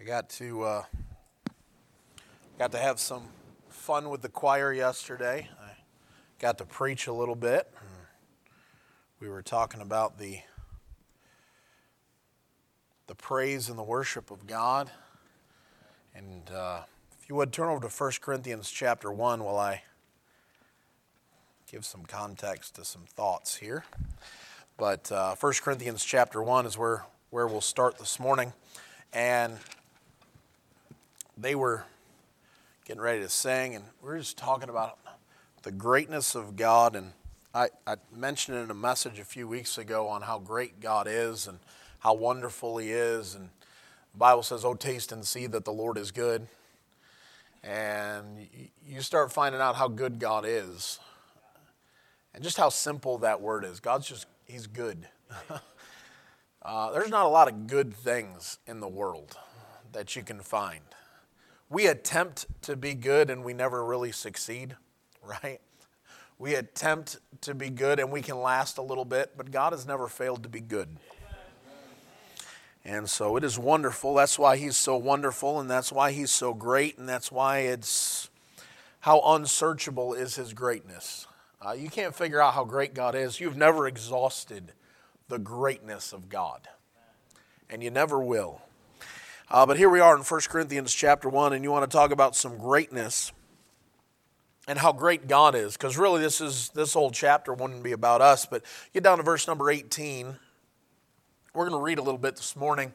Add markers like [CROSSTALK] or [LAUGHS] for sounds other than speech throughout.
I got to uh, got to have some fun with the choir yesterday. I got to preach a little bit. We were talking about the the praise and the worship of God. And uh, if you would turn over to 1 Corinthians chapter 1 while I give some context to some thoughts here. But uh, 1 Corinthians chapter 1 is where, where we'll start this morning. And they were getting ready to sing, and we were just talking about the greatness of God. And I, I mentioned in a message a few weeks ago on how great God is and how wonderful He is. And the Bible says, Oh, taste and see that the Lord is good. And you start finding out how good God is and just how simple that word is. God's just, He's good. [LAUGHS] uh, there's not a lot of good things in the world that you can find. We attempt to be good and we never really succeed, [LAUGHS] right? We attempt to be good and we can last a little bit, but God has never failed to be good. And so it is wonderful. That's why He's so wonderful, and that's why He's so great, and that's why it's how unsearchable is His greatness. Uh, you can't figure out how great God is. You've never exhausted the greatness of God, and you never will. Uh, but here we are in 1 Corinthians chapter 1, and you want to talk about some greatness and how great God is, because really this is this whole chapter wouldn't be about us. But get down to verse number 18. We're going to read a little bit this morning.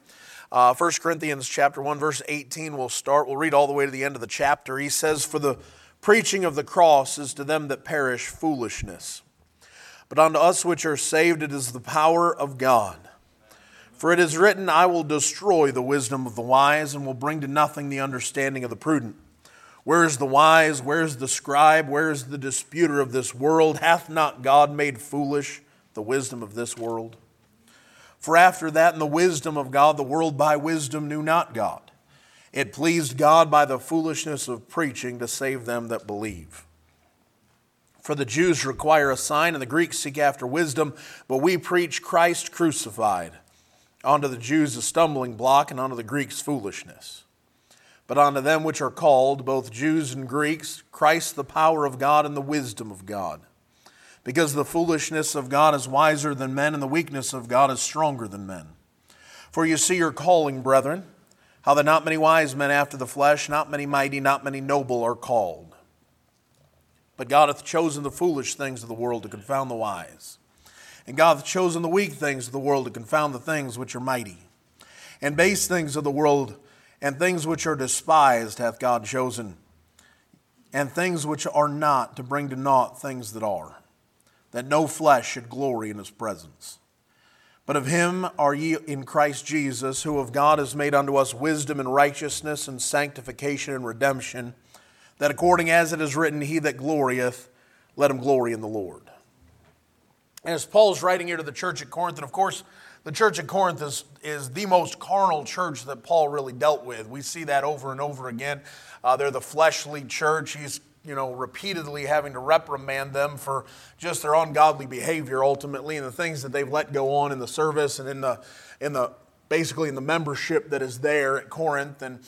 Uh, 1 Corinthians chapter 1, verse 18, we'll start. We'll read all the way to the end of the chapter. He says, For the preaching of the cross is to them that perish foolishness. But unto us which are saved, it is the power of God. For it is written, I will destroy the wisdom of the wise, and will bring to nothing the understanding of the prudent. Where is the wise? Where is the scribe? Where is the disputer of this world? Hath not God made foolish the wisdom of this world? For after that, in the wisdom of God, the world by wisdom knew not God. It pleased God by the foolishness of preaching to save them that believe. For the Jews require a sign, and the Greeks seek after wisdom, but we preach Christ crucified. Unto the Jews a stumbling block, and unto the Greeks foolishness. But unto them which are called, both Jews and Greeks, Christ the power of God and the wisdom of God because the foolishness of God is wiser than men, and the weakness of God is stronger than men. For you see your calling, brethren, how that not many wise men after the flesh, not many mighty, not many noble are called. But God hath chosen the foolish things of the world to confound the wise. And God hath chosen the weak things of the world to confound the things which are mighty. And base things of the world and things which are despised hath God chosen, and things which are not to bring to naught things that are that no flesh should glory in his presence. But of him are ye in Christ Jesus, who of God has made unto us wisdom and righteousness and sanctification and redemption, that according as it is written, He that glorieth, let him glory in the Lord. As Paul's writing here to the church at Corinth, and of course, the church at Corinth is, is the most carnal church that Paul really dealt with. We see that over and over again. Uh, they're the fleshly church. He's you know, repeatedly having to reprimand them for just their ungodly behavior ultimately and the things that they've let go on in the service and in the, in the basically in the membership that is there at Corinth and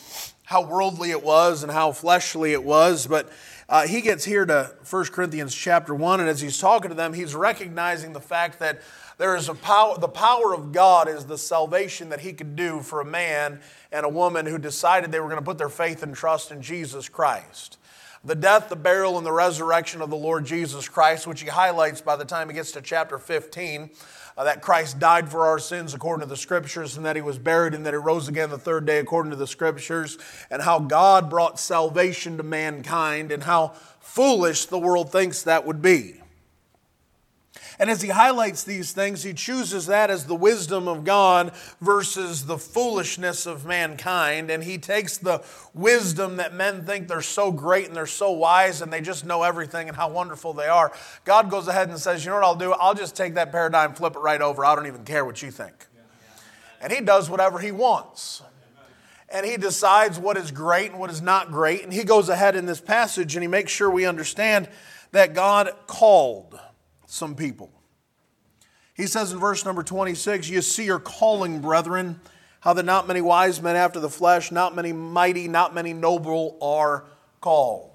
how worldly it was and how fleshly it was. But uh, he gets here to 1 Corinthians chapter 1, and as he's talking to them, he's recognizing the fact that there is a power, the power of God is the salvation that he could do for a man and a woman who decided they were going to put their faith and trust in Jesus Christ the death, the burial, and the resurrection of the Lord Jesus Christ, which he highlights by the time he gets to chapter 15. Uh, that Christ died for our sins according to the scriptures, and that he was buried, and that he rose again the third day according to the scriptures, and how God brought salvation to mankind, and how foolish the world thinks that would be. And as he highlights these things, he chooses that as the wisdom of God versus the foolishness of mankind. And he takes the wisdom that men think they're so great and they're so wise and they just know everything and how wonderful they are. God goes ahead and says, You know what I'll do? I'll just take that paradigm, flip it right over. I don't even care what you think. And he does whatever he wants and he decides what is great and what is not great. And he goes ahead in this passage and he makes sure we understand that God called some people. He says in verse number 26, You see your calling, brethren, how that not many wise men after the flesh, not many mighty, not many noble are called.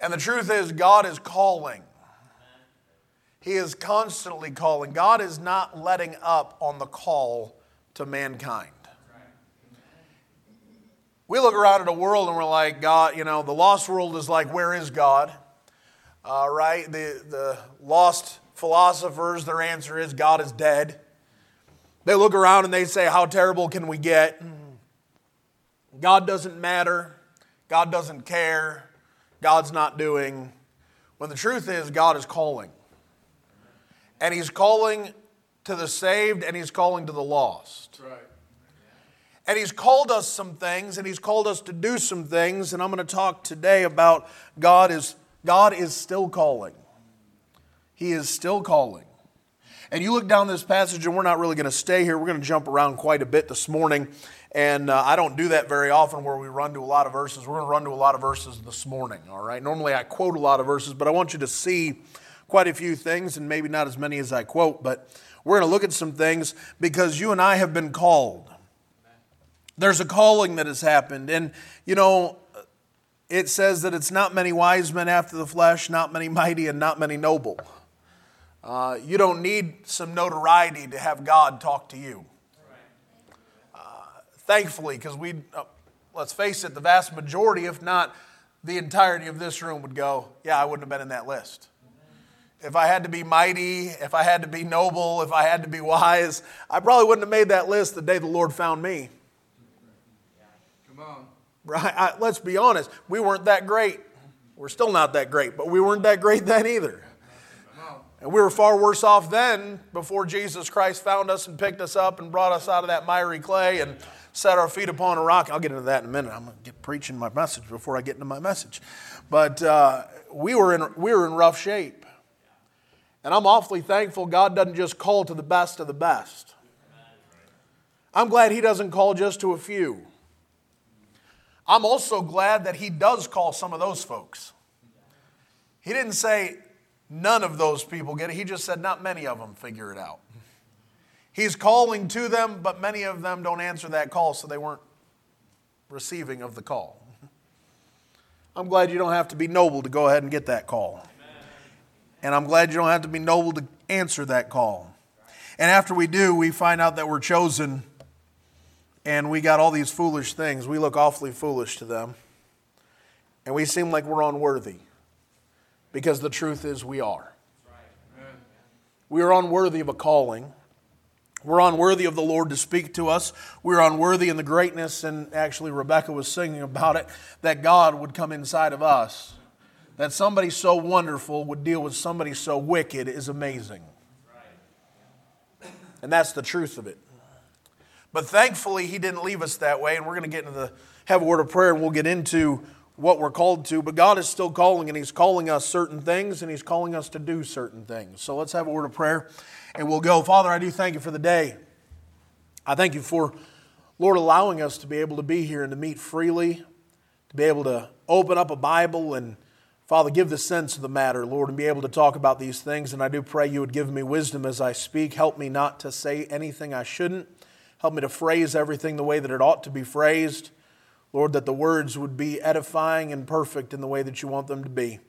And the truth is, God is calling. He is constantly calling. God is not letting up on the call to mankind. We look around at a world and we're like, God, you know, the lost world is like, where is God? Uh, right? The, the lost philosophers, their answer is God is dead. They look around and they say, How terrible can we get? God doesn't matter. God doesn't care. God's not doing. When the truth is, God is calling. And He's calling to the saved and He's calling to the lost. Right. And He's called us some things and He's called us to do some things. And I'm going to talk today about God is, God is still calling. He is still calling. And you look down this passage, and we're not really going to stay here. We're going to jump around quite a bit this morning. And uh, I don't do that very often where we run to a lot of verses. We're going to run to a lot of verses this morning, all right? Normally I quote a lot of verses, but I want you to see quite a few things, and maybe not as many as I quote, but we're going to look at some things because you and I have been called. There's a calling that has happened. And, you know, it says that it's not many wise men after the flesh, not many mighty, and not many noble. Uh, you don't need some notoriety to have God talk to you. Uh, thankfully, because we, uh, let's face it, the vast majority, if not the entirety of this room, would go, Yeah, I wouldn't have been in that list. If I had to be mighty, if I had to be noble, if I had to be wise, I probably wouldn't have made that list the day the Lord found me. Come on. Right? I, let's be honest. We weren't that great. We're still not that great, but we weren't that great [LAUGHS] then either. And we were far worse off then before Jesus Christ found us and picked us up and brought us out of that miry clay and set our feet upon a rock. I'll get into that in a minute. I'm going to get preaching my message before I get into my message. But uh, we, were in, we were in rough shape. And I'm awfully thankful God doesn't just call to the best of the best. I'm glad He doesn't call just to a few. I'm also glad that He does call some of those folks. He didn't say, None of those people get it. He just said, not many of them figure it out. He's calling to them, but many of them don't answer that call, so they weren't receiving of the call. I'm glad you don't have to be noble to go ahead and get that call. And I'm glad you don't have to be noble to answer that call. And after we do, we find out that we're chosen and we got all these foolish things. We look awfully foolish to them. And we seem like we're unworthy because the truth is we are. We are unworthy of a calling. We're unworthy of the Lord to speak to us. We're unworthy in the greatness, and actually, Rebecca was singing about it, that God would come inside of us. That somebody so wonderful would deal with somebody so wicked is amazing. And that's the truth of it. But thankfully, He didn't leave us that way, and we're going to get into the have a word of prayer, and we'll get into what we're called to, but God is still calling, and He's calling us certain things, and He's calling us to do certain things. So let's have a word of prayer, and we'll go. Father, I do thank you for the day. I thank you for, Lord, allowing us to be able to be here and to meet freely, to be able to open up a Bible and, Father, give the sense of the matter, Lord, and be able to talk about these things. And I do pray you would give me wisdom as I speak. Help me not to say anything I shouldn't. Help me to phrase everything the way that it ought to be phrased. Lord, that the words would be edifying and perfect in the way that you want them to be.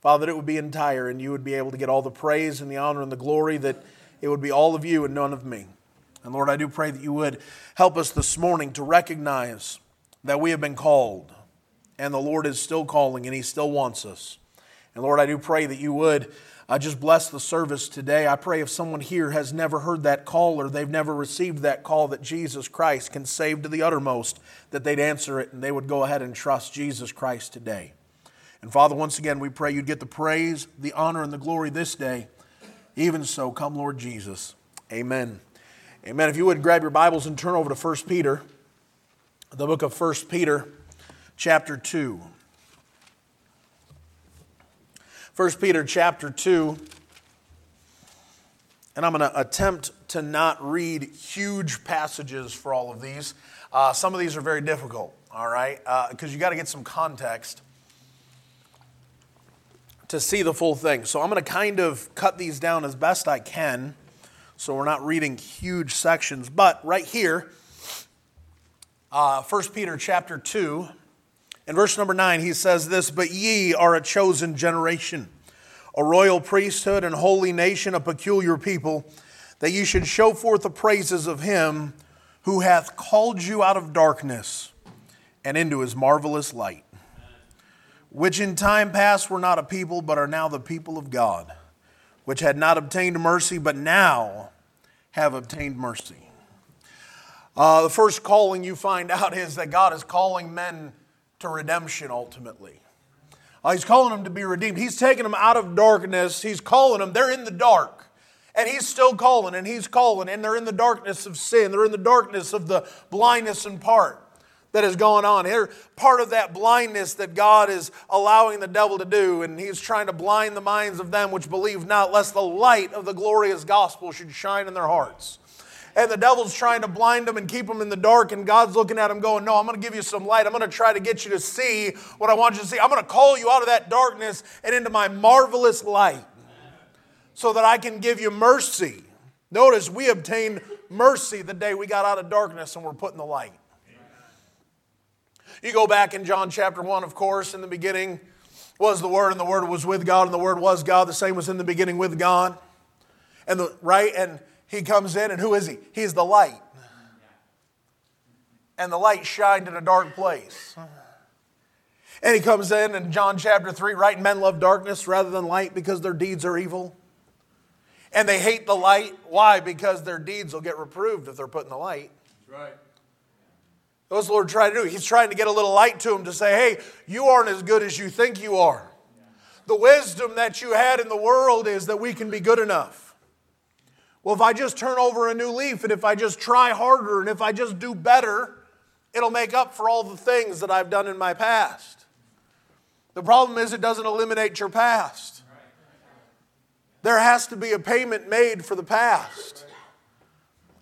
Father, that it would be entire and you would be able to get all the praise and the honor and the glory, that it would be all of you and none of me. And Lord, I do pray that you would help us this morning to recognize that we have been called and the Lord is still calling and he still wants us. And Lord, I do pray that you would I just bless the service today. I pray if someone here has never heard that call or they've never received that call that Jesus Christ can save to the uttermost, that they'd answer it and they would go ahead and trust Jesus Christ today. And Father, once again, we pray you'd get the praise, the honor, and the glory this day. Even so, come, Lord Jesus. Amen. Amen. If you would grab your Bibles and turn over to 1 Peter, the book of 1 Peter, chapter 2. 1 Peter chapter 2. And I'm going to attempt to not read huge passages for all of these. Uh, some of these are very difficult, all right, because uh, you got to get some context to see the full thing. So I'm going to kind of cut these down as best I can so we're not reading huge sections. But right here, uh, 1 Peter chapter 2, in verse number 9, he says this But ye are a chosen generation, a royal priesthood and holy nation, a peculiar people, that ye should show forth the praises of him who hath called you out of darkness and into his marvelous light, which in time past were not a people, but are now the people of God, which had not obtained mercy, but now have obtained mercy. Uh, the first calling you find [LAUGHS] out is that God is calling men to redemption ultimately. Uh, he's calling them to be redeemed. He's taking them out of darkness. He's calling them, they're in the dark. And he's still calling and he's calling, and they're in the darkness of sin. They're in the darkness of the blindness in part that is going on. Here, part of that blindness that God is allowing the devil to do, and he's trying to blind the minds of them which believe not, lest the light of the glorious gospel should shine in their hearts. And the devil's trying to blind them and keep them in the dark, and God's looking at them going, No, I'm going to give you some light. I'm going to try to get you to see what I want you to see. I'm going to call you out of that darkness and into my marvelous light so that I can give you mercy. Notice we obtained mercy the day we got out of darkness and were put in the light. You go back in John chapter 1, of course, in the beginning was the Word, and the Word was with God, and the Word was God. The same was in the beginning with God. And the right, and he comes in, and who is he? He's the light. And the light shined in a dark place. And he comes in in John chapter 3, right? Men love darkness rather than light because their deeds are evil. And they hate the light. Why? Because their deeds will get reproved if they're put in the light. That's right. What's the Lord trying to do? He's trying to get a little light to him to say, hey, you aren't as good as you think you are. The wisdom that you had in the world is that we can be good enough. Well, if I just turn over a new leaf and if I just try harder and if I just do better, it'll make up for all the things that I've done in my past. The problem is, it doesn't eliminate your past. There has to be a payment made for the past.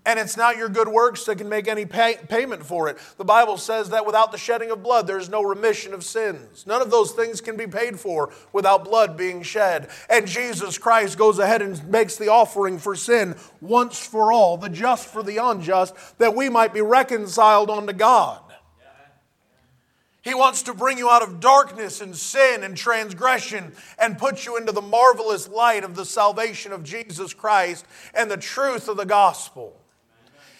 And it's not your good works that can make any pay- payment for it. The Bible says that without the shedding of blood, there is no remission of sins. None of those things can be paid for without blood being shed. And Jesus Christ goes ahead and makes the offering for sin once for all, the just for the unjust, that we might be reconciled unto God. He wants to bring you out of darkness and sin and transgression and put you into the marvelous light of the salvation of Jesus Christ and the truth of the gospel.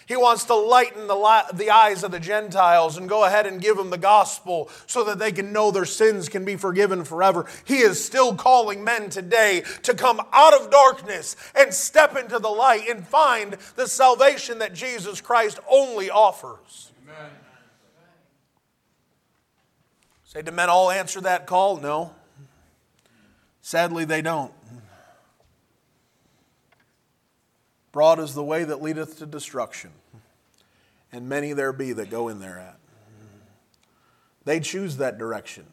He wants to lighten the, li- the eyes of the Gentiles and go ahead and give them the gospel so that they can know their sins can be forgiven forever. He is still calling men today to come out of darkness and step into the light and find the salvation that Jesus Christ only offers. Amen. Say, do men all answer that call? No. Sadly, they don't. Broad is the way that leadeth to destruction, and many there be that go in thereat. They choose that direction.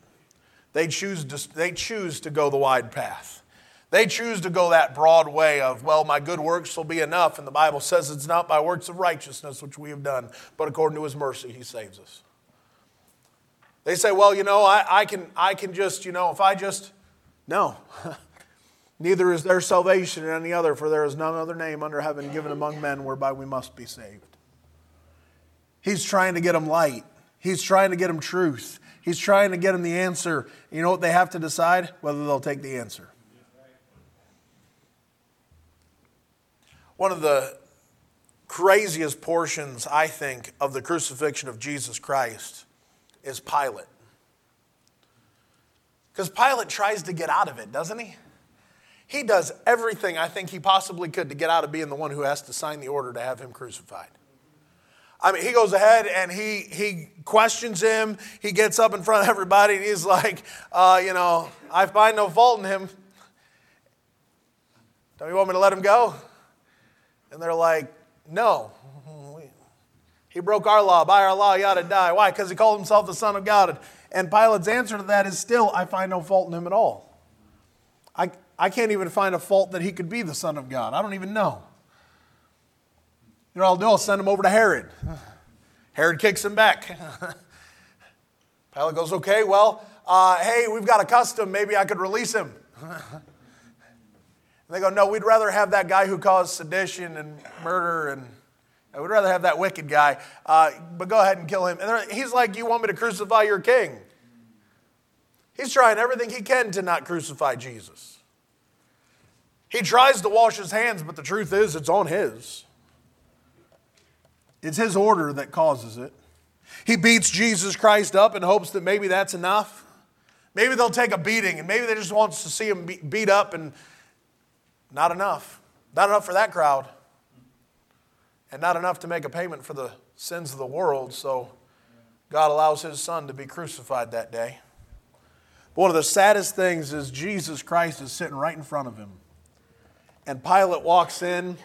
They choose, to, they choose to go the wide path. They choose to go that broad way of, well, my good works will be enough. And the Bible says it's not by works of righteousness which we have done, but according to his mercy, he saves us. They say, well, you know, I, I, can, I can just, you know, if I just. No. [LAUGHS] Neither is there salvation in any other, for there is none other name under heaven given among men whereby we must be saved. He's trying to get them light. He's trying to get them truth. He's trying to get them the answer. You know what they have to decide? Whether they'll take the answer. One of the craziest portions, I think, of the crucifixion of Jesus Christ is Pilate. Because Pilate tries to get out of it, doesn't he? He does everything I think he possibly could to get out of being the one who has to sign the order to have him crucified. I mean, he goes ahead and he, he questions him. He gets up in front of everybody and he's like, uh, you know, I find no fault in him. Don't you want me to let him go? And they're like, no. He broke our law. By our law, he ought to die. Why? Because he called himself the Son of God. And Pilate's answer to that is still, I find no fault in him at all. I, I can't even find a fault that he could be the Son of God. I don't even know. You know I'll do? I'll send him over to Herod. Herod kicks him back. [LAUGHS] Pilate goes, okay, well, uh, hey, we've got a custom. Maybe I could release him. [LAUGHS] they go, No, we'd rather have that guy who caused sedition and murder and we'd rather have that wicked guy, uh, but go ahead and kill him. And he's like, You want me to crucify your king? He's trying everything he can to not crucify Jesus. He tries to wash his hands, but the truth is, it's on his. It's his order that causes it. He beats Jesus Christ up in hopes that maybe that's enough. Maybe they'll take a beating and maybe they just want to see him beat up and not enough. Not enough for that crowd. And not enough to make a payment for the sins of the world. So God allows his son to be crucified that day. One of the saddest things is Jesus Christ is sitting right in front of him. And Pilate walks in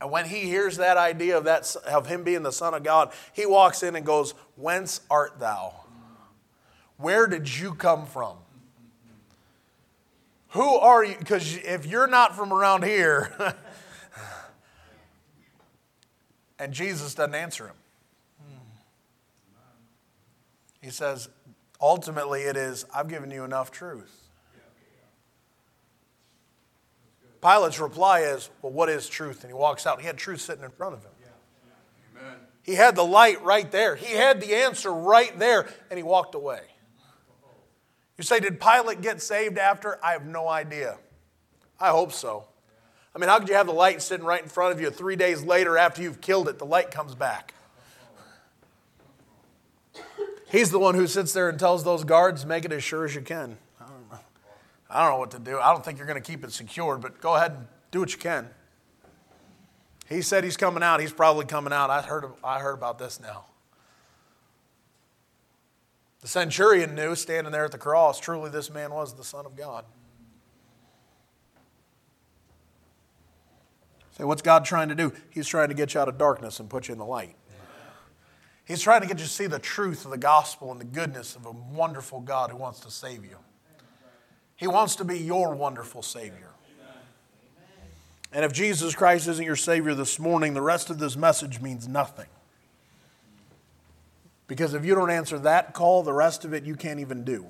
and when he hears that idea of, that, of him being the Son of God, he walks in and goes, Whence art thou? Where did you come from? Who are you? Because if you're not from around here, [LAUGHS] and Jesus doesn't answer him, he says, ultimately, it is, I've given you enough truth. Pilate's reply is, Well, what is truth? And he walks out. He had truth sitting in front of him. He had the light right there. He had the answer right there, and he walked away. You say, Did Pilate get saved after? I have no idea. I hope so. I mean, how could you have the light sitting right in front of you three days later after you've killed it? The light comes back. He's the one who sits there and tells those guards, Make it as sure as you can. I don't know what to do. I don't think you're going to keep it secured, but go ahead and do what you can. He said he's coming out. He's probably coming out. I heard, I heard about this now. The centurion knew, standing there at the cross, truly this man was the Son of God. Say, what's God trying to do? He's trying to get you out of darkness and put you in the light. He's trying to get you to see the truth of the gospel and the goodness of a wonderful God who wants to save you. He wants to be your wonderful Savior. And if Jesus Christ isn't your Savior this morning, the rest of this message means nothing. Because if you don't answer that call, the rest of it you can't even do.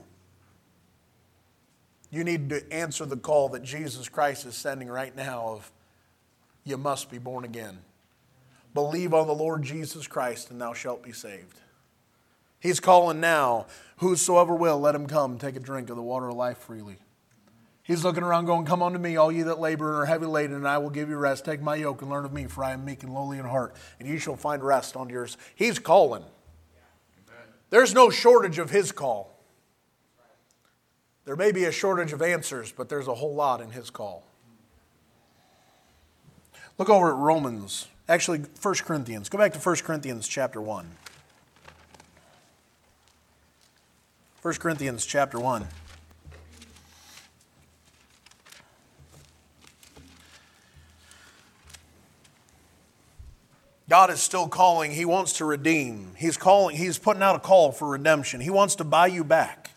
You need to answer the call that Jesus Christ is sending right now of you must be born again. Believe on the Lord Jesus Christ and thou shalt be saved. He's calling now. Whosoever will, let him come, take a drink of the water of life freely. He's looking around, going, Come unto me, all ye that labor and are heavy laden, and I will give you rest. Take my yoke and learn of me, for I am meek and lowly in heart, and ye shall find rest on yours. He's calling. There's no shortage of his call. There may be a shortage of answers, but there's a whole lot in his call. Look over at Romans, actually, 1 Corinthians. Go back to 1 Corinthians chapter 1. 1 Corinthians chapter 1. God is still calling. He wants to redeem. He's calling, he's putting out a call for redemption. He wants to buy you back.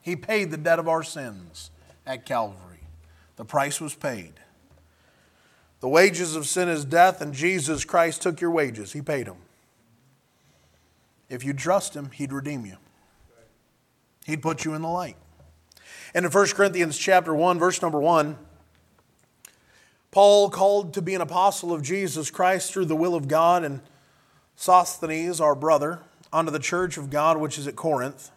He paid the debt of our sins at Calvary. The price was paid. The wages of sin is death, and Jesus Christ took your wages. He paid them. If you trust Him, He'd redeem you. He'd put you in the light. And in 1 Corinthians chapter 1, verse number 1, Paul called to be an apostle of Jesus Christ through the will of God, and Sosthenes, our brother, unto the church of God which is at Corinth,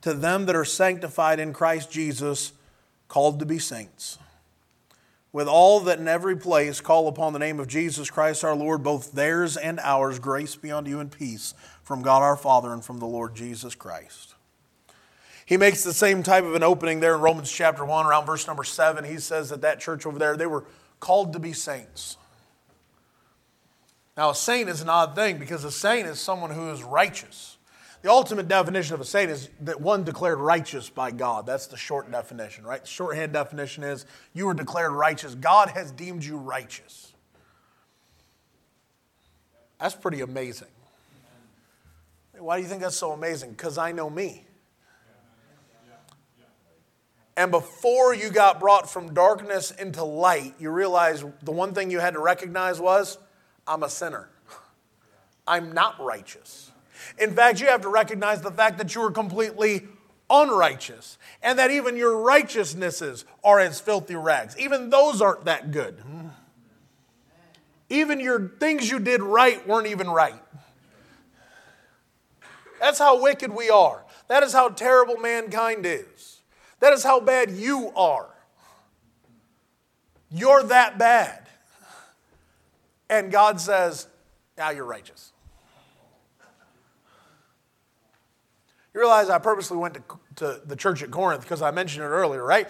to them that are sanctified in Christ Jesus, called to be saints. With all that in every place call upon the name of Jesus Christ our Lord, both theirs and ours, grace be unto you and peace from God our Father and from the Lord Jesus Christ. He makes the same type of an opening there in Romans chapter 1, around verse number 7. He says that that church over there, they were called to be saints. Now, a saint is an odd thing because a saint is someone who is righteous. The ultimate definition of a saint is that one declared righteous by God. That's the short definition, right? The shorthand definition is you were declared righteous. God has deemed you righteous. That's pretty amazing. Why do you think that's so amazing? Because I know me. And before you got brought from darkness into light, you realize the one thing you had to recognize was I'm a sinner. I'm not righteous. In fact, you have to recognize the fact that you are completely unrighteous, and that even your righteousnesses are as filthy rags. Even those aren't that good. Even your things you did right weren't even right. That's how wicked we are. That is how terrible mankind is. That is how bad you are. You're that bad. And God says, now you're righteous. You realize I purposely went to, to the church at Corinth because I mentioned it earlier, right?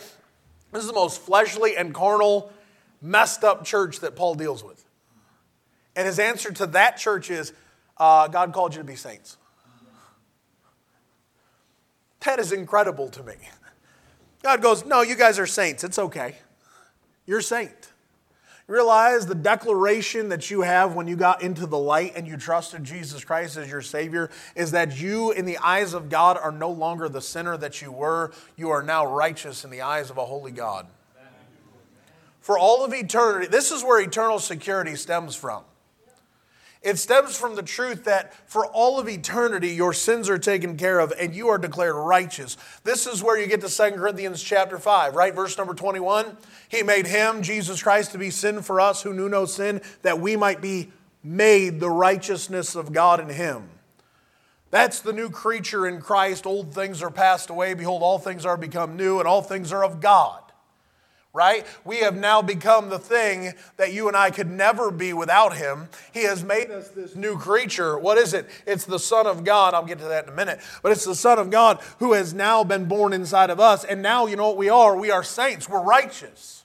This is the most fleshly and carnal, messed up church that Paul deals with. And his answer to that church is uh, God called you to be saints. That is incredible to me. God goes, No, you guys are saints. It's okay. You're saint. Realize the declaration that you have when you got into the light and you trusted Jesus Christ as your Savior is that you, in the eyes of God, are no longer the sinner that you were. You are now righteous in the eyes of a holy God. For all of eternity, this is where eternal security stems from. It stems from the truth that for all of eternity, your sins are taken care of and you are declared righteous. This is where you get to 2 Corinthians chapter 5, right? Verse number 21. He made him, Jesus Christ, to be sin for us who knew no sin, that we might be made the righteousness of God in him. That's the new creature in Christ. Old things are passed away. Behold, all things are become new, and all things are of God right? We have now become the thing that you and I could never be without him. He has made us this new creature. What is it? It's the Son of God. I'll get to that in a minute. But it's the Son of God who has now been born inside of us. And now you know what we are? We are saints. We're righteous.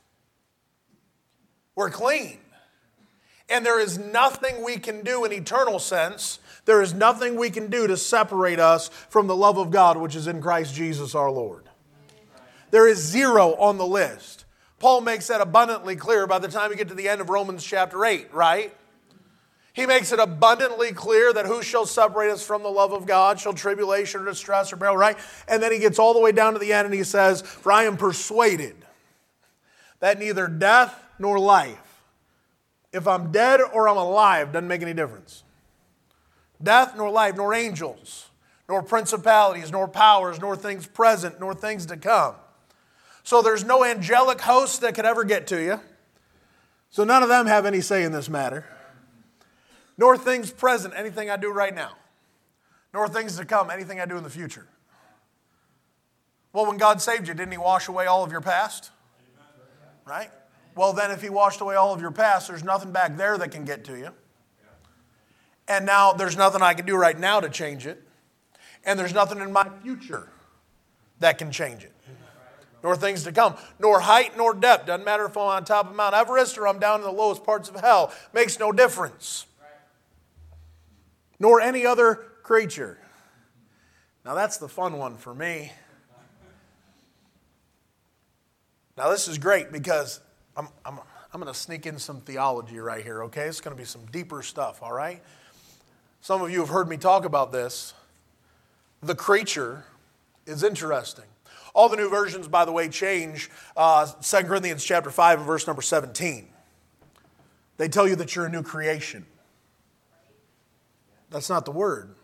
We're clean. And there is nothing we can do in eternal sense. There is nothing we can do to separate us from the love of God, which is in Christ Jesus our Lord. There is zero on the list. Paul makes that abundantly clear by the time you get to the end of Romans chapter 8, right? He makes it abundantly clear that who shall separate us from the love of God? Shall tribulation or distress or peril, right? And then he gets all the way down to the end and he says, For I am persuaded that neither death nor life, if I'm dead or I'm alive, doesn't make any difference. Death nor life, nor angels, nor principalities, nor powers, nor things present, nor things to come so there's no angelic host that could ever get to you. So none of them have any say in this matter. Nor things present, anything I do right now. Nor things to come, anything I do in the future. Well, when God saved you, didn't He wash away all of your past? Right? Well, then, if He washed away all of your past, there's nothing back there that can get to you. And now there's nothing I can do right now to change it. And there's nothing in my future that can change it nor things to come, nor height nor depth. Doesn't matter if I'm on top of Mount Everest or I'm down in the lowest parts of hell. Makes no difference. Nor any other creature. Now that's the fun one for me. Now this is great because I'm, I'm, I'm going to sneak in some theology right here, okay? It's going to be some deeper stuff, all right? Some of you have heard me talk about this. The creature is interesting. All the new versions, by the way, change uh, 2 Corinthians chapter 5 and verse number 17. They tell you that you're a new creation. That's not the word.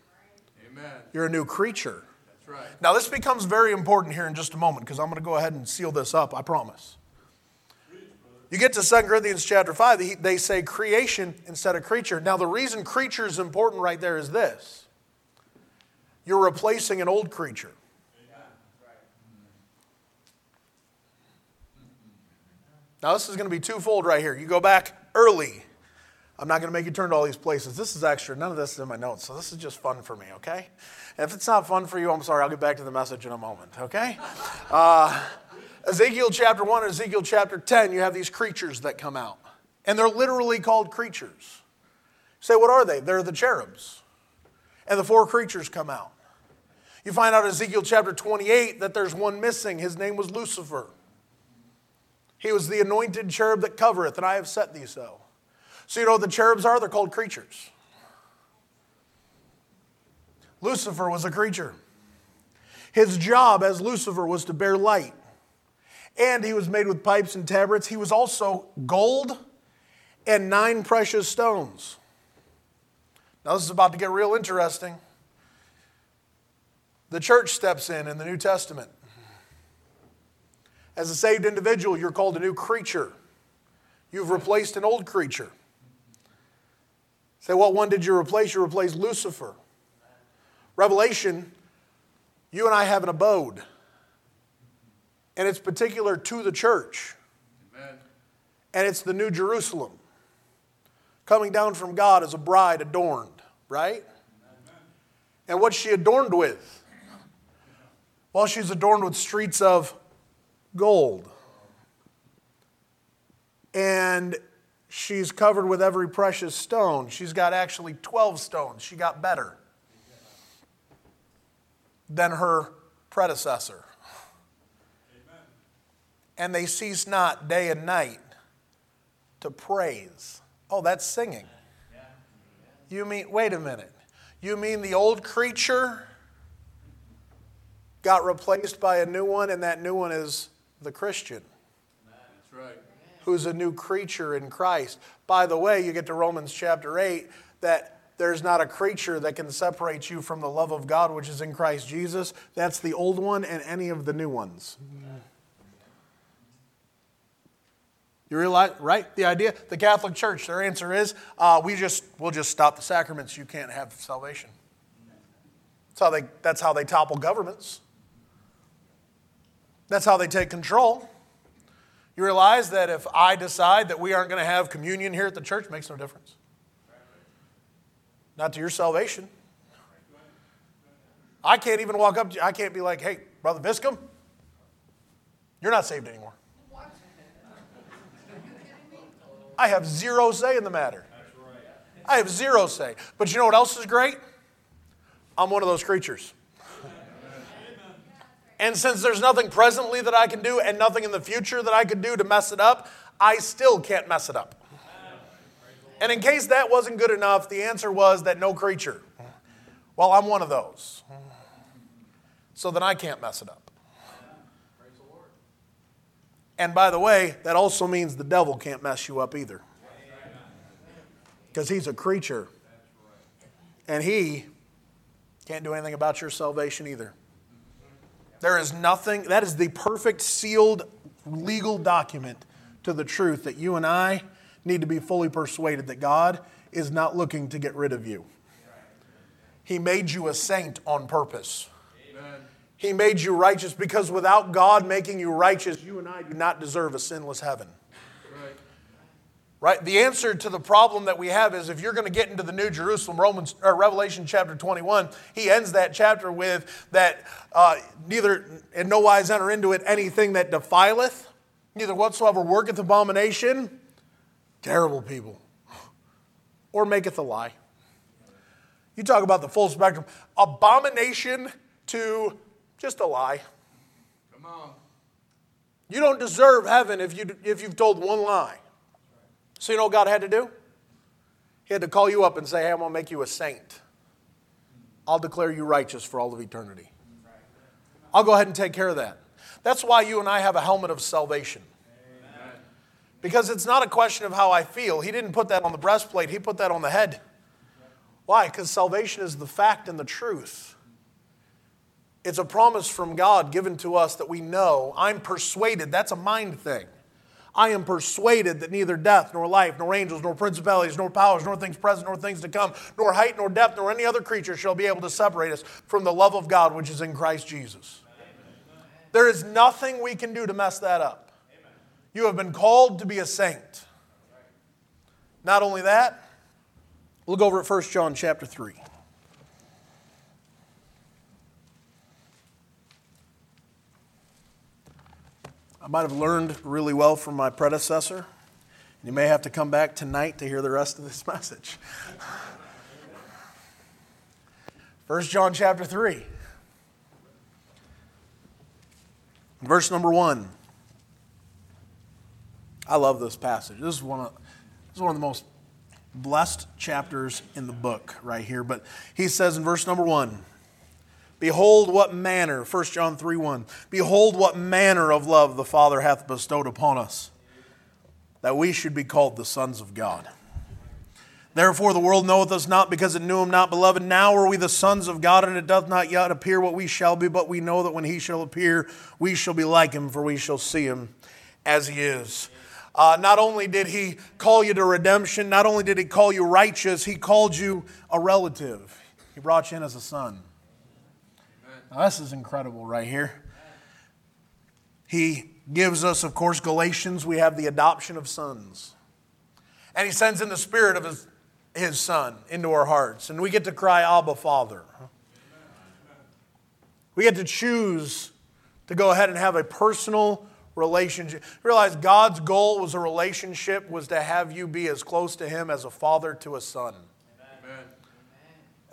Amen. You're a new creature. That's right. Now, this becomes very important here in just a moment because I'm going to go ahead and seal this up, I promise. You get to 2 Corinthians chapter 5, they say creation instead of creature. Now, the reason creature is important right there is this you're replacing an old creature. Now, this is going to be twofold right here. You go back early. I'm not going to make you turn to all these places. This is extra. None of this is in my notes. So, this is just fun for me, okay? And if it's not fun for you, I'm sorry. I'll get back to the message in a moment, okay? Uh, Ezekiel chapter 1 and Ezekiel chapter 10, you have these creatures that come out. And they're literally called creatures. You say, what are they? They're the cherubs. And the four creatures come out. You find out in Ezekiel chapter 28 that there's one missing. His name was Lucifer. He was the anointed cherub that covereth, and I have set thee so. So, you know what the cherubs are? They're called creatures. Lucifer was a creature. His job as Lucifer was to bear light. And he was made with pipes and tabrets. He was also gold and nine precious stones. Now, this is about to get real interesting. The church steps in in the New Testament. As a saved individual, you're called a new creature. You've replaced an old creature. Say, what one did you replace? You replaced Lucifer. Revelation, you and I have an abode, and it's particular to the church. Amen. And it's the New Jerusalem, coming down from God as a bride adorned, right? Amen. And what's she adorned with? Well, she's adorned with streets of gold. And she's covered with every precious stone. She's got actually 12 stones. She got better than her predecessor. Amen. And they cease not day and night to praise. Oh, that's singing. You mean, wait a minute. You mean the old creature got replaced by a new one, and that new one is the Christian? That's right who's a new creature in Christ. By the way, you get to Romans chapter 8 that there's not a creature that can separate you from the love of God which is in Christ Jesus. That's the old one and any of the new ones. You realize, right? The idea, the Catholic Church, their answer is, uh, we just, we'll just stop the sacraments. You can't have salvation. That's how they, that's how they topple governments. That's how they take control. You realize that if I decide that we aren't going to have communion here at the church, makes no difference. Not to your salvation. I can't even walk up to you. I can't be like, hey, Brother Viscom, you're not saved anymore. I have zero say in the matter. I have zero say. But you know what else is great? I'm one of those creatures. And since there's nothing presently that I can do and nothing in the future that I could do to mess it up, I still can't mess it up. And in case that wasn't good enough, the answer was that no creature. Well, I'm one of those. So then I can't mess it up. And by the way, that also means the devil can't mess you up either. Because he's a creature. And he can't do anything about your salvation either. There is nothing, that is the perfect sealed legal document to the truth that you and I need to be fully persuaded that God is not looking to get rid of you. He made you a saint on purpose. Amen. He made you righteous because without God making you righteous, you and I do not deserve a sinless heaven. Right? The answer to the problem that we have is if you're going to get into the New Jerusalem, Romans or Revelation chapter 21, he ends that chapter with that uh, neither in no wise enter into it anything that defileth, neither whatsoever worketh abomination, terrible people, or maketh a lie. You talk about the full spectrum. Abomination to just a lie. Come on. You don't deserve heaven if, you, if you've told one lie. So, you know what God had to do? He had to call you up and say, Hey, I'm going to make you a saint. I'll declare you righteous for all of eternity. I'll go ahead and take care of that. That's why you and I have a helmet of salvation. Because it's not a question of how I feel. He didn't put that on the breastplate, He put that on the head. Why? Because salvation is the fact and the truth. It's a promise from God given to us that we know. I'm persuaded. That's a mind thing. I am persuaded that neither death, nor life, nor angels, nor principalities, nor powers, nor things present, nor things to come, nor height, nor depth, nor any other creature shall be able to separate us from the love of God which is in Christ Jesus. There is nothing we can do to mess that up. You have been called to be a saint. Not only that, look over at 1 John chapter 3. I might have learned really well from my predecessor. You may have to come back tonight to hear the rest of this [LAUGHS] message. 1 John chapter 3. Verse number 1. I love this passage. This is one of, this is one of the most blessed chapters in the book right here. But he says in verse number 1 Behold, what manner, 1 John 3 1, behold, what manner of love the Father hath bestowed upon us, that we should be called the sons of God. Therefore, the world knoweth us not because it knew him not, beloved. Now are we the sons of God, and it doth not yet appear what we shall be, but we know that when he shall appear, we shall be like him, for we shall see him as he is. Uh, not only did he call you to redemption, not only did he call you righteous, he called you a relative. He brought you in as a son. Now, this is incredible right here. He gives us, of course, Galatians, we have the adoption of sons. And he sends in the spirit of his his son into our hearts. And we get to cry, Abba, Father. We get to choose to go ahead and have a personal relationship. Realize God's goal was a relationship, was to have you be as close to Him as a father to a son. Amen.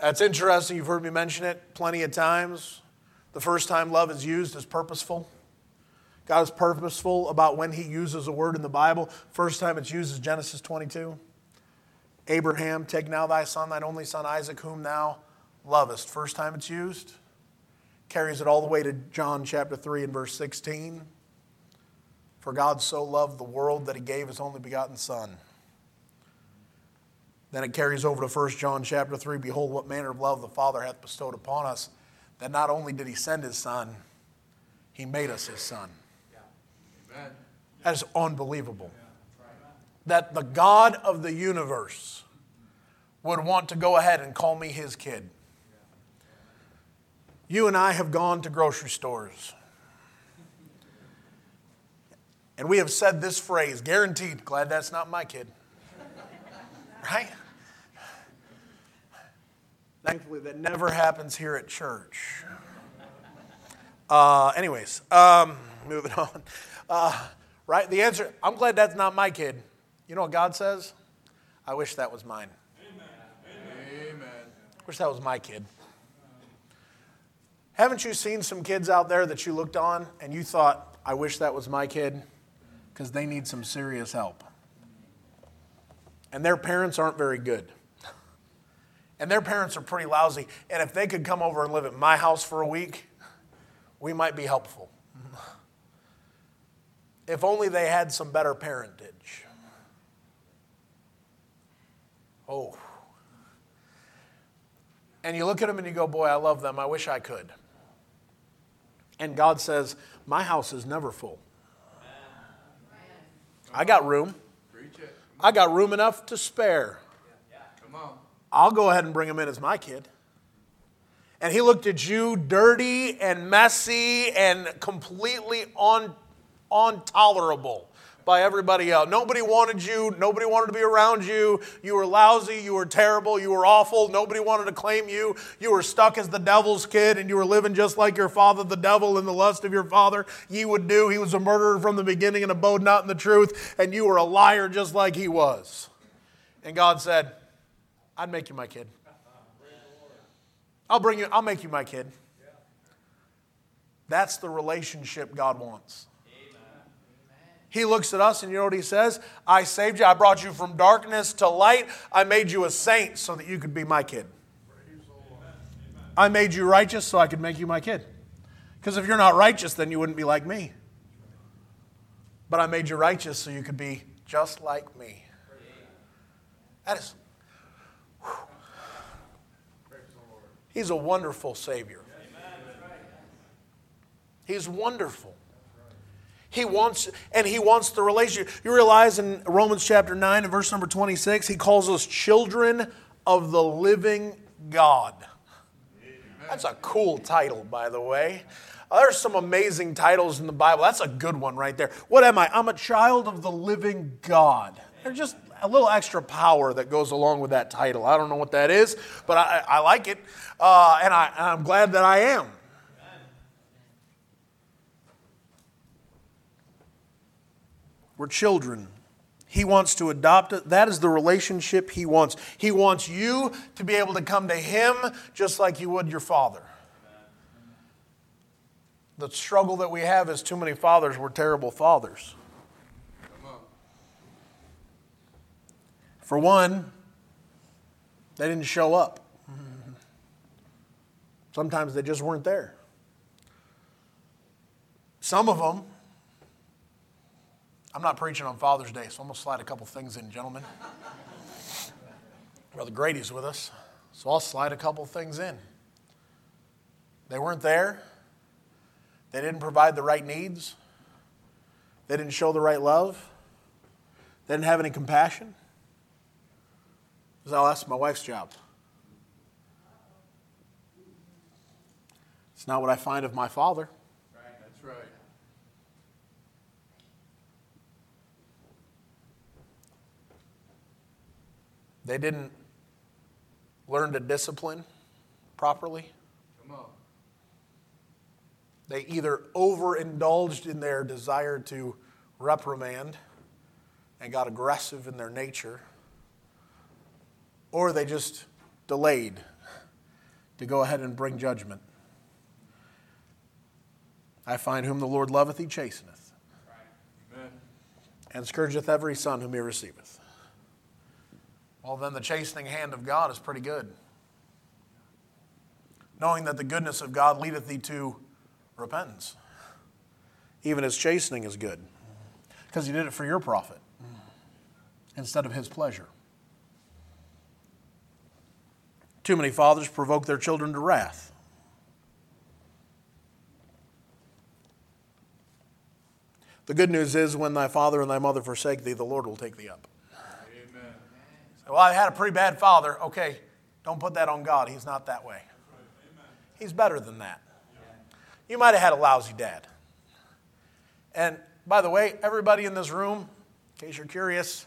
That's interesting. You've heard me mention it plenty of times. The first time love is used is purposeful. God is purposeful about when He uses a word in the Bible. First time it's used is Genesis 22. Abraham, take now thy son, thine only son Isaac, whom thou lovest. First time it's used. Carries it all the way to John chapter 3 and verse 16. For God so loved the world that he gave his only begotten Son. Then it carries over to 1 John chapter 3 Behold, what manner of love the Father hath bestowed upon us, that not only did he send his Son, he made us his Son. Yeah. That is unbelievable that the God of the universe would want to go ahead and call me his kid. You and I have gone to grocery stores. And we have said this phrase, guaranteed, glad that's not my kid. Right? Thankfully, that never happens here at church. Uh, anyways, um, moving [LAUGHS] on. Uh, right? The answer I'm glad that's not my kid. You know what God says? I wish that was mine. Amen. Amen. Wish that was my kid. Haven't you seen some kids out there that you looked on and you thought, I wish that was my kid? Because they need some serious help. And their parents aren't very good. And their parents are pretty lousy. And if they could come over and live at my house for a week, we might be helpful. If only they had some better parentage. Oh. And you look at them and you go, Boy, I love them. I wish I could. And God says, My house is never full. I got room. I got room enough to spare. On. I'll go ahead and bring him in as my kid. And he looked at you dirty and messy and completely un- intolerable by everybody else. Nobody wanted you. Nobody wanted to be around you. You were lousy. You were terrible. You were awful. Nobody wanted to claim you. You were stuck as the devil's kid and you were living just like your father, the devil, in the lust of your father. Ye would do. He was a murderer from the beginning and abode not in the truth. And you were a liar just like he was. And God said, I'd make you my kid. I'll bring you, I'll make you my kid. That's the relationship God wants. He looks at us and you know what he says? I saved you. I brought you from darkness to light. I made you a saint so that you could be my kid. I made you righteous so I could make you my kid. Because if you're not righteous, then you wouldn't be like me. But I made you righteous so you could be just like me. That is. He's a wonderful Savior. He's wonderful. He wants, and he wants the relationship. You realize in Romans chapter 9 and verse number 26, he calls us children of the living God. That's a cool title, by the way. There's some amazing titles in the Bible. That's a good one right there. What am I? I'm a child of the living God. There's just a little extra power that goes along with that title. I don't know what that is, but I, I like it, uh, and I, I'm glad that I am. We're children. He wants to adopt it. That is the relationship he wants. He wants you to be able to come to him just like you would your father. The struggle that we have is too many fathers were terrible fathers. For one, they didn't show up. Sometimes they just weren't there. Some of them I'm not preaching on Father's Day, so I'm going to slide a couple things in, gentlemen. Brother Grady's with us, so I'll slide a couple things in. They weren't there. They didn't provide the right needs. They didn't show the right love. They didn't have any compassion. So that's my wife's job. It's not what I find of my father. Right, that's right. They didn't learn to discipline properly. Come on. They either overindulged in their desire to reprimand and got aggressive in their nature, or they just delayed to go ahead and bring judgment. I find whom the Lord loveth, he chasteneth, Amen. and scourgeth every son whom he receiveth. Well, then the chastening hand of God is pretty good. Knowing that the goodness of God leadeth thee to repentance. Even his chastening is good because he did it for your profit instead of his pleasure. Too many fathers provoke their children to wrath. The good news is when thy father and thy mother forsake thee, the Lord will take thee up. Amen. Well, I had a pretty bad father. Okay, don't put that on God. He's not that way. He's better than that. You might have had a lousy dad. And by the way, everybody in this room, in case you're curious,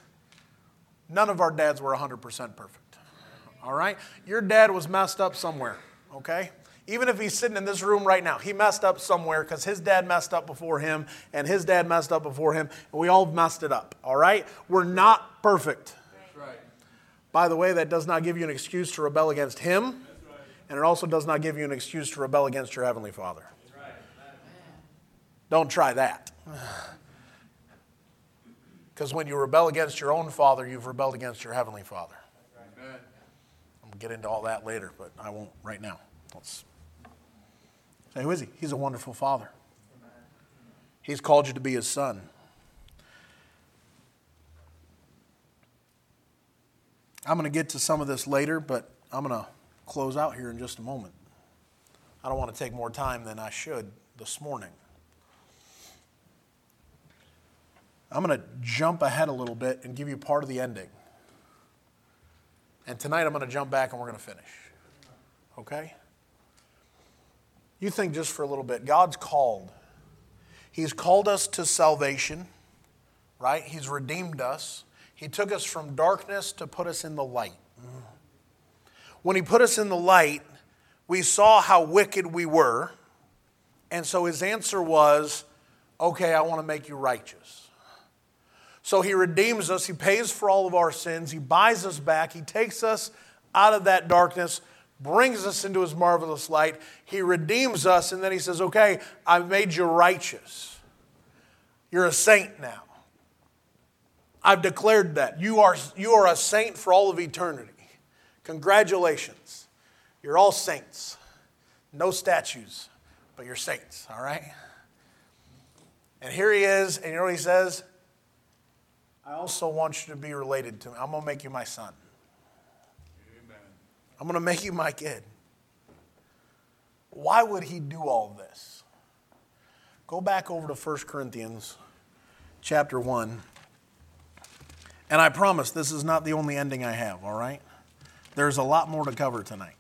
none of our dads were 100% perfect. All right? Your dad was messed up somewhere, okay? Even if he's sitting in this room right now, he messed up somewhere because his dad messed up before him and his dad messed up before him, and we all messed it up, all right? We're not perfect. That's right. By the way, that does not give you an excuse to rebel against him, and it also does not give you an excuse to rebel against your Heavenly Father. Don't try that. [SIGHS] Because when you rebel against your own Father, you've rebelled against your Heavenly Father. Amen. I'm going to get into all that later, but I won't right now. Let's say, who is he? He's a wonderful Father. He's called you to be his son. I'm going to get to some of this later, but I'm going to close out here in just a moment. I don't want to take more time than I should this morning. I'm going to jump ahead a little bit and give you part of the ending. And tonight I'm going to jump back and we're going to finish. Okay? You think just for a little bit. God's called. He's called us to salvation, right? He's redeemed us. He took us from darkness to put us in the light. When He put us in the light, we saw how wicked we were. And so His answer was, okay, I want to make you righteous. So He redeems us, He pays for all of our sins, He buys us back, He takes us out of that darkness, brings us into His marvelous light. He redeems us, and then He says, okay, I've made you righteous. You're a saint now. I've declared that. You are, you are a saint for all of eternity. Congratulations. You're all saints. No statues, but you're saints, all right? And here he is, and you know what he says? I also want you to be related to me. I'm going to make you my son. Amen. I'm going to make you my kid. Why would he do all this? Go back over to 1 Corinthians chapter 1. And I promise this is not the only ending I have, all right? There's a lot more to cover tonight.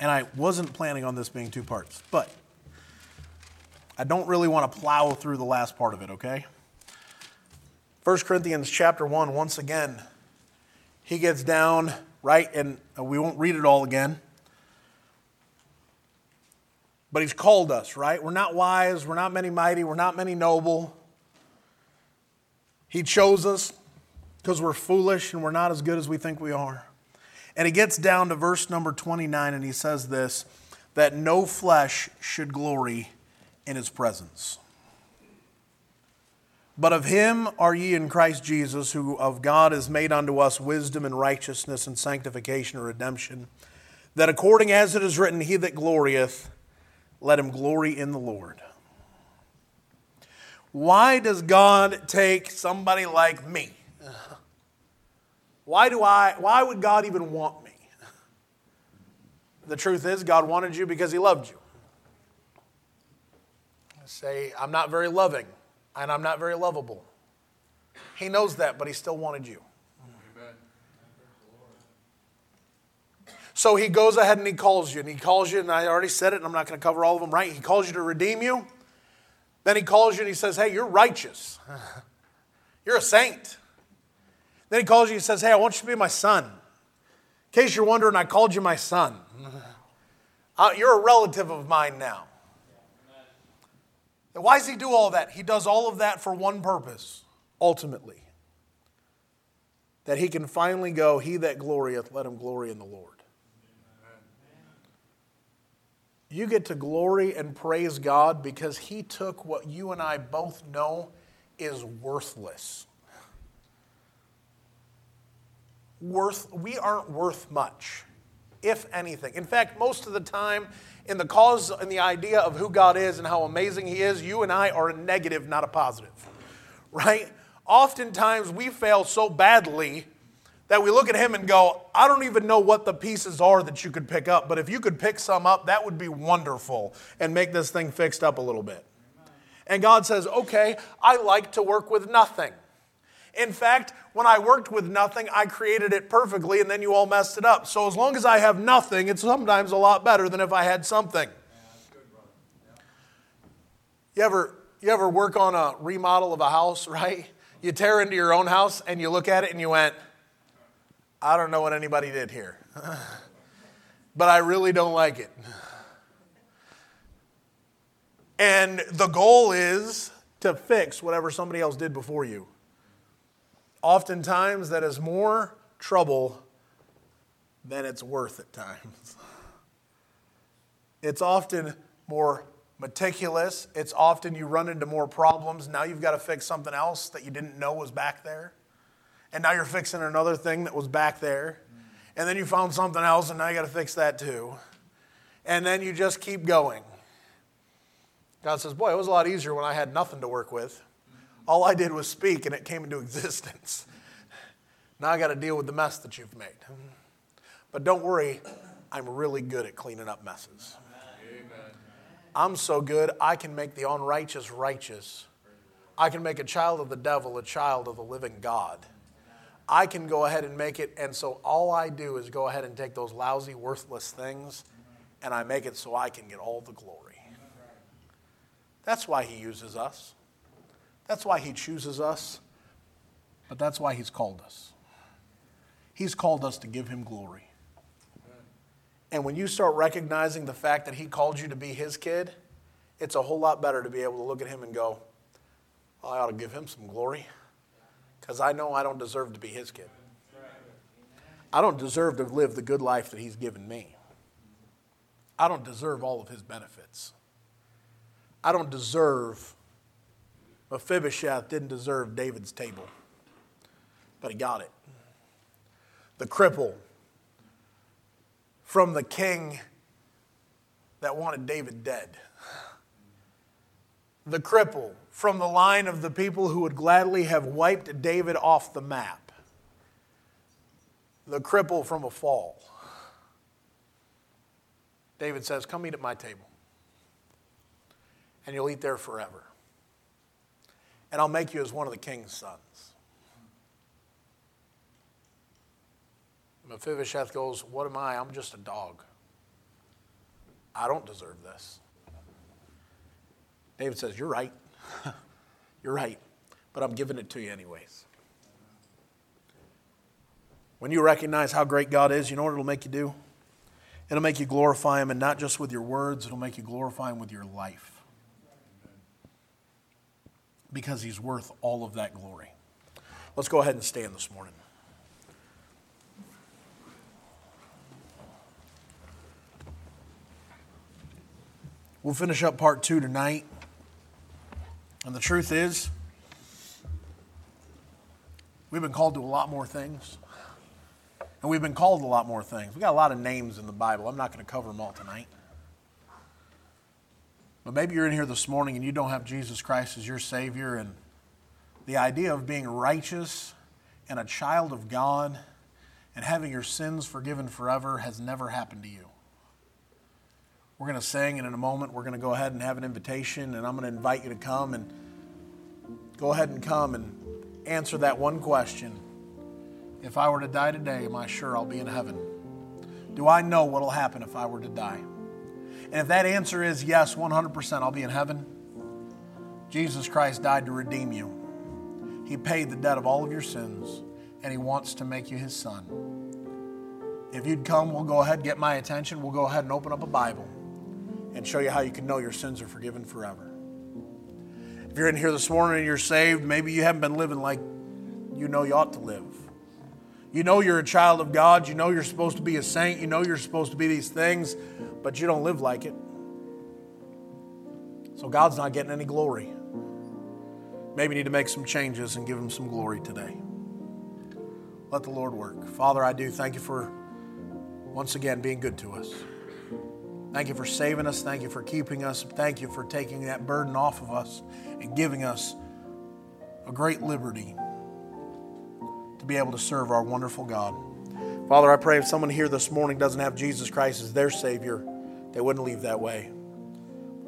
And I wasn't planning on this being two parts, but I don't really want to plow through the last part of it, okay? 1 Corinthians chapter 1, once again, he gets down, right? And uh, we won't read it all again. But he's called us, right? We're not wise, we're not many mighty, we're not many noble. He chose us because we're foolish and we're not as good as we think we are. And he gets down to verse number 29 and he says this that no flesh should glory in his presence. But of him are ye in Christ Jesus, who of God is made unto us wisdom and righteousness and sanctification and redemption, that according as it is written, He that glorieth, let him glory in the Lord. Why does God take somebody like me? Why do I why would God even want me? The truth is God wanted you because he loved you. Say I'm not very loving and I'm not very lovable. He knows that, but he still wanted you. So he goes ahead and he calls you, and he calls you, and I already said it, and I'm not going to cover all of them right. He calls you to redeem you. Then he calls you and he says, Hey, you're righteous. [LAUGHS] You're a saint. Then he calls you and he says, Hey, I want you to be my son. In case you're wondering, I called you my son. [LAUGHS] Uh, you're a relative of mine now. Then why does he do all that? He does all of that for one purpose, ultimately. That he can finally go, He that glorieth, let him glory in the Lord. You get to glory and praise God because He took what you and I both know is worthless. Worth, we aren't worth much, if anything. In fact, most of the time, in the cause and the idea of who God is and how amazing He is, you and I are a negative, not a positive. Right? Oftentimes, we fail so badly that we look at him and go, I don't even know what the pieces are that you could pick up, but if you could pick some up, that would be wonderful and make this thing fixed up a little bit. And God says, Okay, I like to work with nothing. In fact, when I worked with nothing, I created it perfectly and then you all messed it up. So as long as I have nothing, it's sometimes a lot better than if I had something. You ever, you ever work on a remodel of a house, [LAUGHS] right? You tear into your own house and you look at it and you went, I don't know what anybody did here, [LAUGHS] but I really don't like it. And the goal is to fix whatever somebody else did before you. Oftentimes, that is more trouble than it's worth at times. It's often more meticulous. It's often you run into more problems. Now you've got to fix something else that you didn't know was back there and now you're fixing another thing that was back there. And then you found something else, and now you got to fix that too. And then you just keep going. God says, Boy, it was a lot easier when I had nothing to work with. All I did was speak, and it came into [LAUGHS] existence. Now I got to deal with the mess that you've made. But don't worry, I'm really good at cleaning up messes. I'm so good, I can make the unrighteous righteous. I can make a child of the devil a child of the living God. I can go ahead and make it. And so all I do is go ahead and take those lousy, worthless things and I make it so I can get all the glory. That's why He uses us. That's why He chooses us. But that's why He's called us. He's called us to give Him glory. And when you start recognizing the fact that He called you to be His kid, it's a whole lot better to be able to look at Him and go, I ought to give Him some glory because I know I don't deserve to be his kid. I don't deserve to live the good life that he's given me. I don't deserve all of his benefits. I don't deserve, Mephibosheth didn't deserve David's table, but he got it. The cripple from the king that wanted David dead. The cripple from the line of the people who would gladly have wiped David off the map. The cripple from a fall. David says, Come eat at my table, and you'll eat there forever. And I'll make you as one of the king's sons. Mephibosheth goes, What am I? I'm just a dog. I don't deserve this. David says, You're right. [LAUGHS] You're right, but I'm giving it to you anyways. When you recognize how great God is, you know what it'll make you do? It'll make you glorify Him, and not just with your words, it'll make you glorify Him with your life. Because He's worth all of that glory. Let's go ahead and stand this morning. We'll finish up part two tonight. And the truth is, we've been called to a lot more things. And we've been called a lot more things. We've got a lot of names in the Bible. I'm not going to cover them all tonight. But maybe you're in here this morning and you don't have Jesus Christ as your Savior, and the idea of being righteous and a child of God and having your sins forgiven forever has never happened to you. We're going to sing, and in a moment, we're going to go ahead and have an invitation, and I'm going to invite you to come and go ahead and come and answer that one question. If I were to die today, am I sure I'll be in heaven? Do I know what will happen if I were to die? And if that answer is yes, 100%, I'll be in heaven, Jesus Christ died to redeem you. He paid the debt of all of your sins, and He wants to make you His son. If you'd come, we'll go ahead, get my attention. We'll go ahead and open up a Bible and show you how you can know your sins are forgiven forever. If you're in here this morning and you're saved, maybe you haven't been living like you know you ought to live. You know you're a child of God. You know you're supposed to be a saint. You know you're supposed to be these things, but you don't live like it. So God's not getting any glory. Maybe need to make some changes and give Him some glory today. Let the Lord work. Father, I do thank you for once again being good to us. Thank you for saving us. Thank you for keeping us. Thank you for taking that burden off of us and giving us a great liberty be able to serve our wonderful God. Father, I pray if someone here this morning doesn't have Jesus Christ as their Savior, they wouldn't leave that way.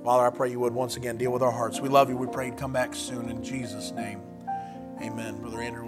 Father, I pray you would once again deal with our hearts. We love you. We pray you'd come back soon in Jesus' name. Amen. Brother Andrew.